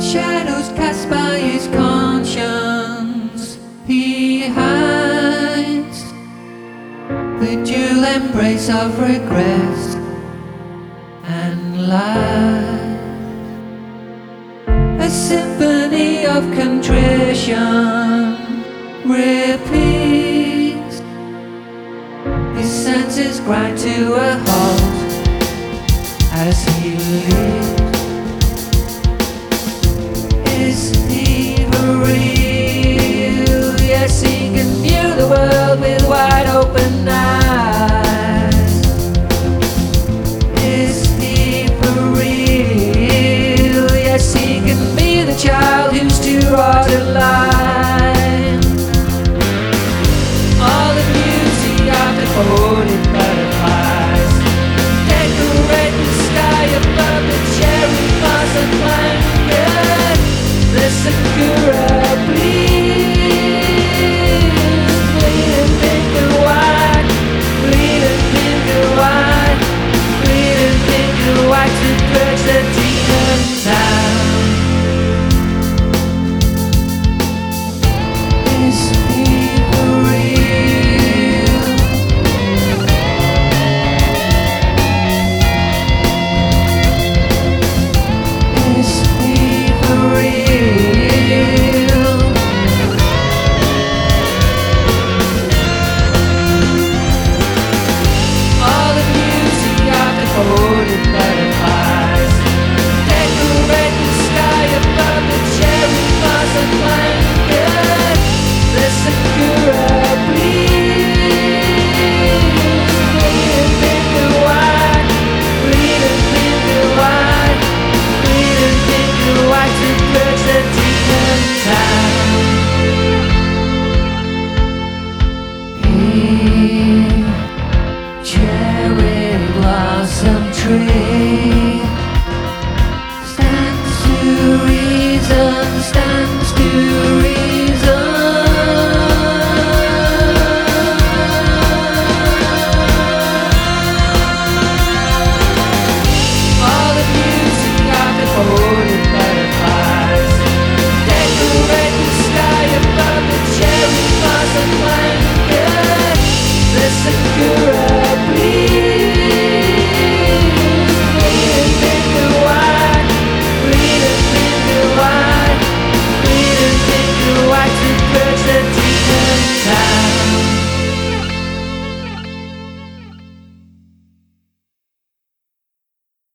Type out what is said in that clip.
Shadows cast by his conscience, he hides the dual embrace of regret and lies. A symphony of contrition repeats, his senses grind to a halt as he leaves. free